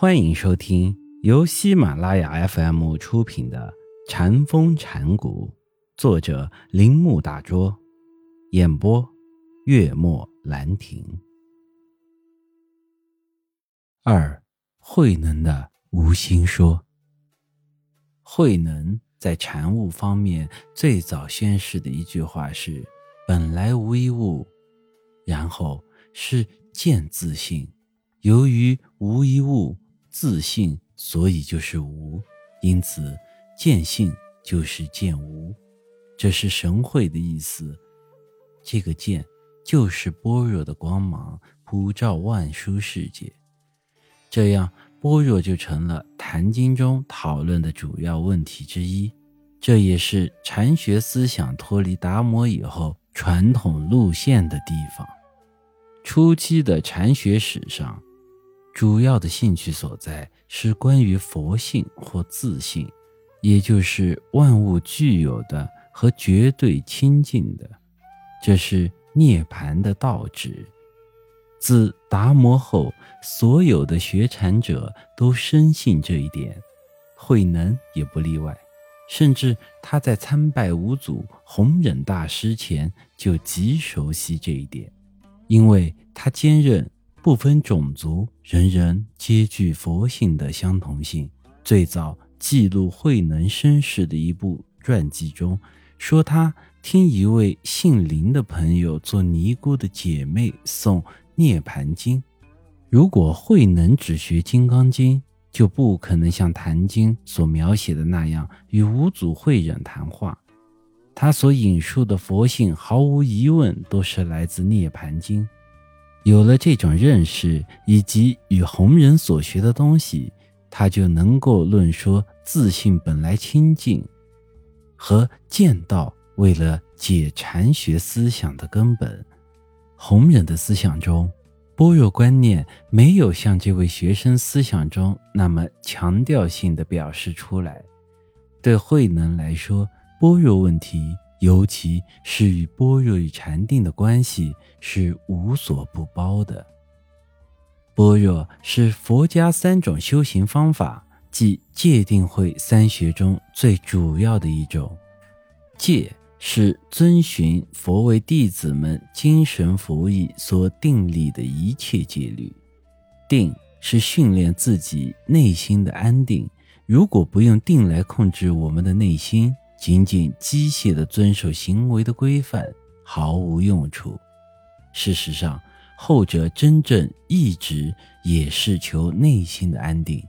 欢迎收听由喜马拉雅 FM 出品的《禅风禅谷，作者铃木大拙，演播月末兰亭。二慧能的无心说。慧能在禅悟方面最早宣示的一句话是：“本来无一物。”然后是见自性。由于无一物。自信，所以就是无，因此见性就是见无，这是神会的意思。这个见就是般若的光芒，普照万殊世界。这样，般若就成了《坛经》中讨论的主要问题之一。这也是禅学思想脱离达摩以后传统路线的地方。初期的禅学史上。主要的兴趣所在是关于佛性或自性，也就是万物具有的和绝对清净的，这是涅槃的道旨。自达摩后，所有的学禅者都深信这一点，慧能也不例外。甚至他在参拜五祖弘忍大师前就极熟悉这一点，因为他兼任。不分种族，人人皆具佛性的相同性。最早记录慧能身世的一部传记中，说他听一位姓林的朋友做尼姑的姐妹诵《涅盘经》。如果慧能只学《金刚经》，就不可能像《坛经》所描写的那样与五祖慧忍谈话。他所引述的佛性，毫无疑问都是来自《涅盘经》。有了这种认识，以及与弘忍所学的东西，他就能够论说自信本来清净，和见道为了解禅学思想的根本。弘忍的思想中，般若观念没有像这位学生思想中那么强调性的表示出来。对慧能来说，般若问题。尤其是与般若与禅定的关系是无所不包的。般若是佛家三种修行方法，即戒定慧三学中最主要的一种。戒是遵循佛为弟子们精神服役所定立的一切戒律，定是训练自己内心的安定。如果不用定来控制我们的内心，仅仅机械地遵守行为的规范毫无用处。事实上，后者真正一直也是求内心的安定。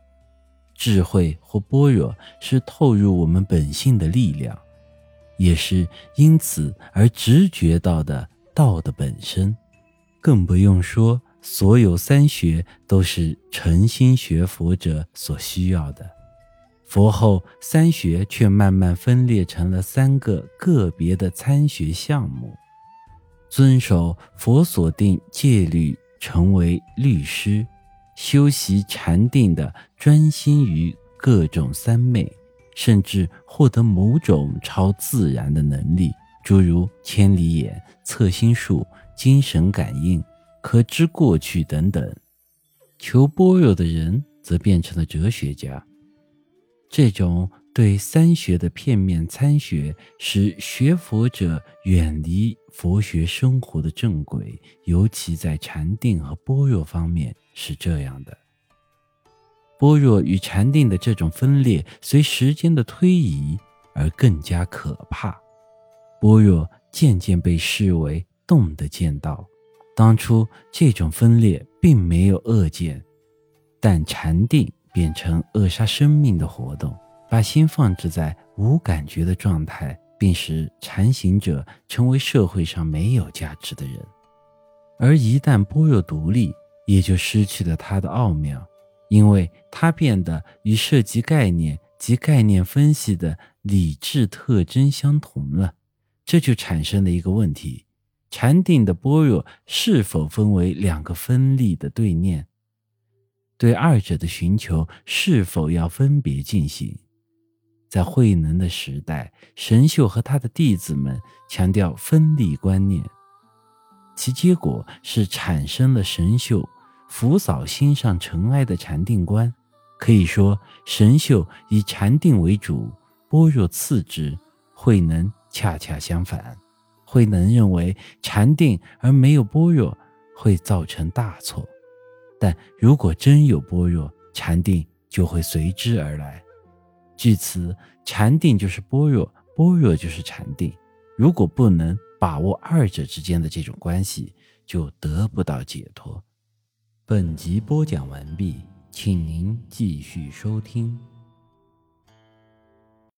智慧或般若是透入我们本性的力量，也是因此而直觉到的道的本身。更不用说，所有三学都是诚心学佛者所需要的。佛后三学却慢慢分裂成了三个个别的参学项目，遵守佛所定戒律，成为律师；修习禅定的，专心于各种三昧，甚至获得某种超自然的能力，诸如千里眼、测心术、精神感应、可知过去等等。求般若的人则变成了哲学家。这种对三学的片面参学，使学佛者远离佛学生活的正轨，尤其在禅定和般若方面是这样的。般若与禅定的这种分裂，随时间的推移而更加可怕。般若渐渐被视为动的见道，当初这种分裂并没有恶见，但禅定。变成扼杀生命的活动，把心放置在无感觉的状态，并使禅行者成为社会上没有价值的人。而一旦般若独立，也就失去了它的奥妙，因为它变得与涉及概念及概念分析的理智特征相同了。这就产生了一个问题：禅定的般若是否分为两个分立的对念？对二者的寻求是否要分别进行？在慧能的时代，神秀和他的弟子们强调分立观念，其结果是产生了神秀拂扫心上尘埃的禅定观。可以说，神秀以禅定为主，般若次之；慧能恰恰相反。慧能认为禅定而没有般若会造成大错，但如果真有般若，禅定就会随之而来。据此，禅定就是般若，般若就是禅定。如果不能把握二者之间的这种关系，就得不到解脱。本集播讲完毕，请您继续收听。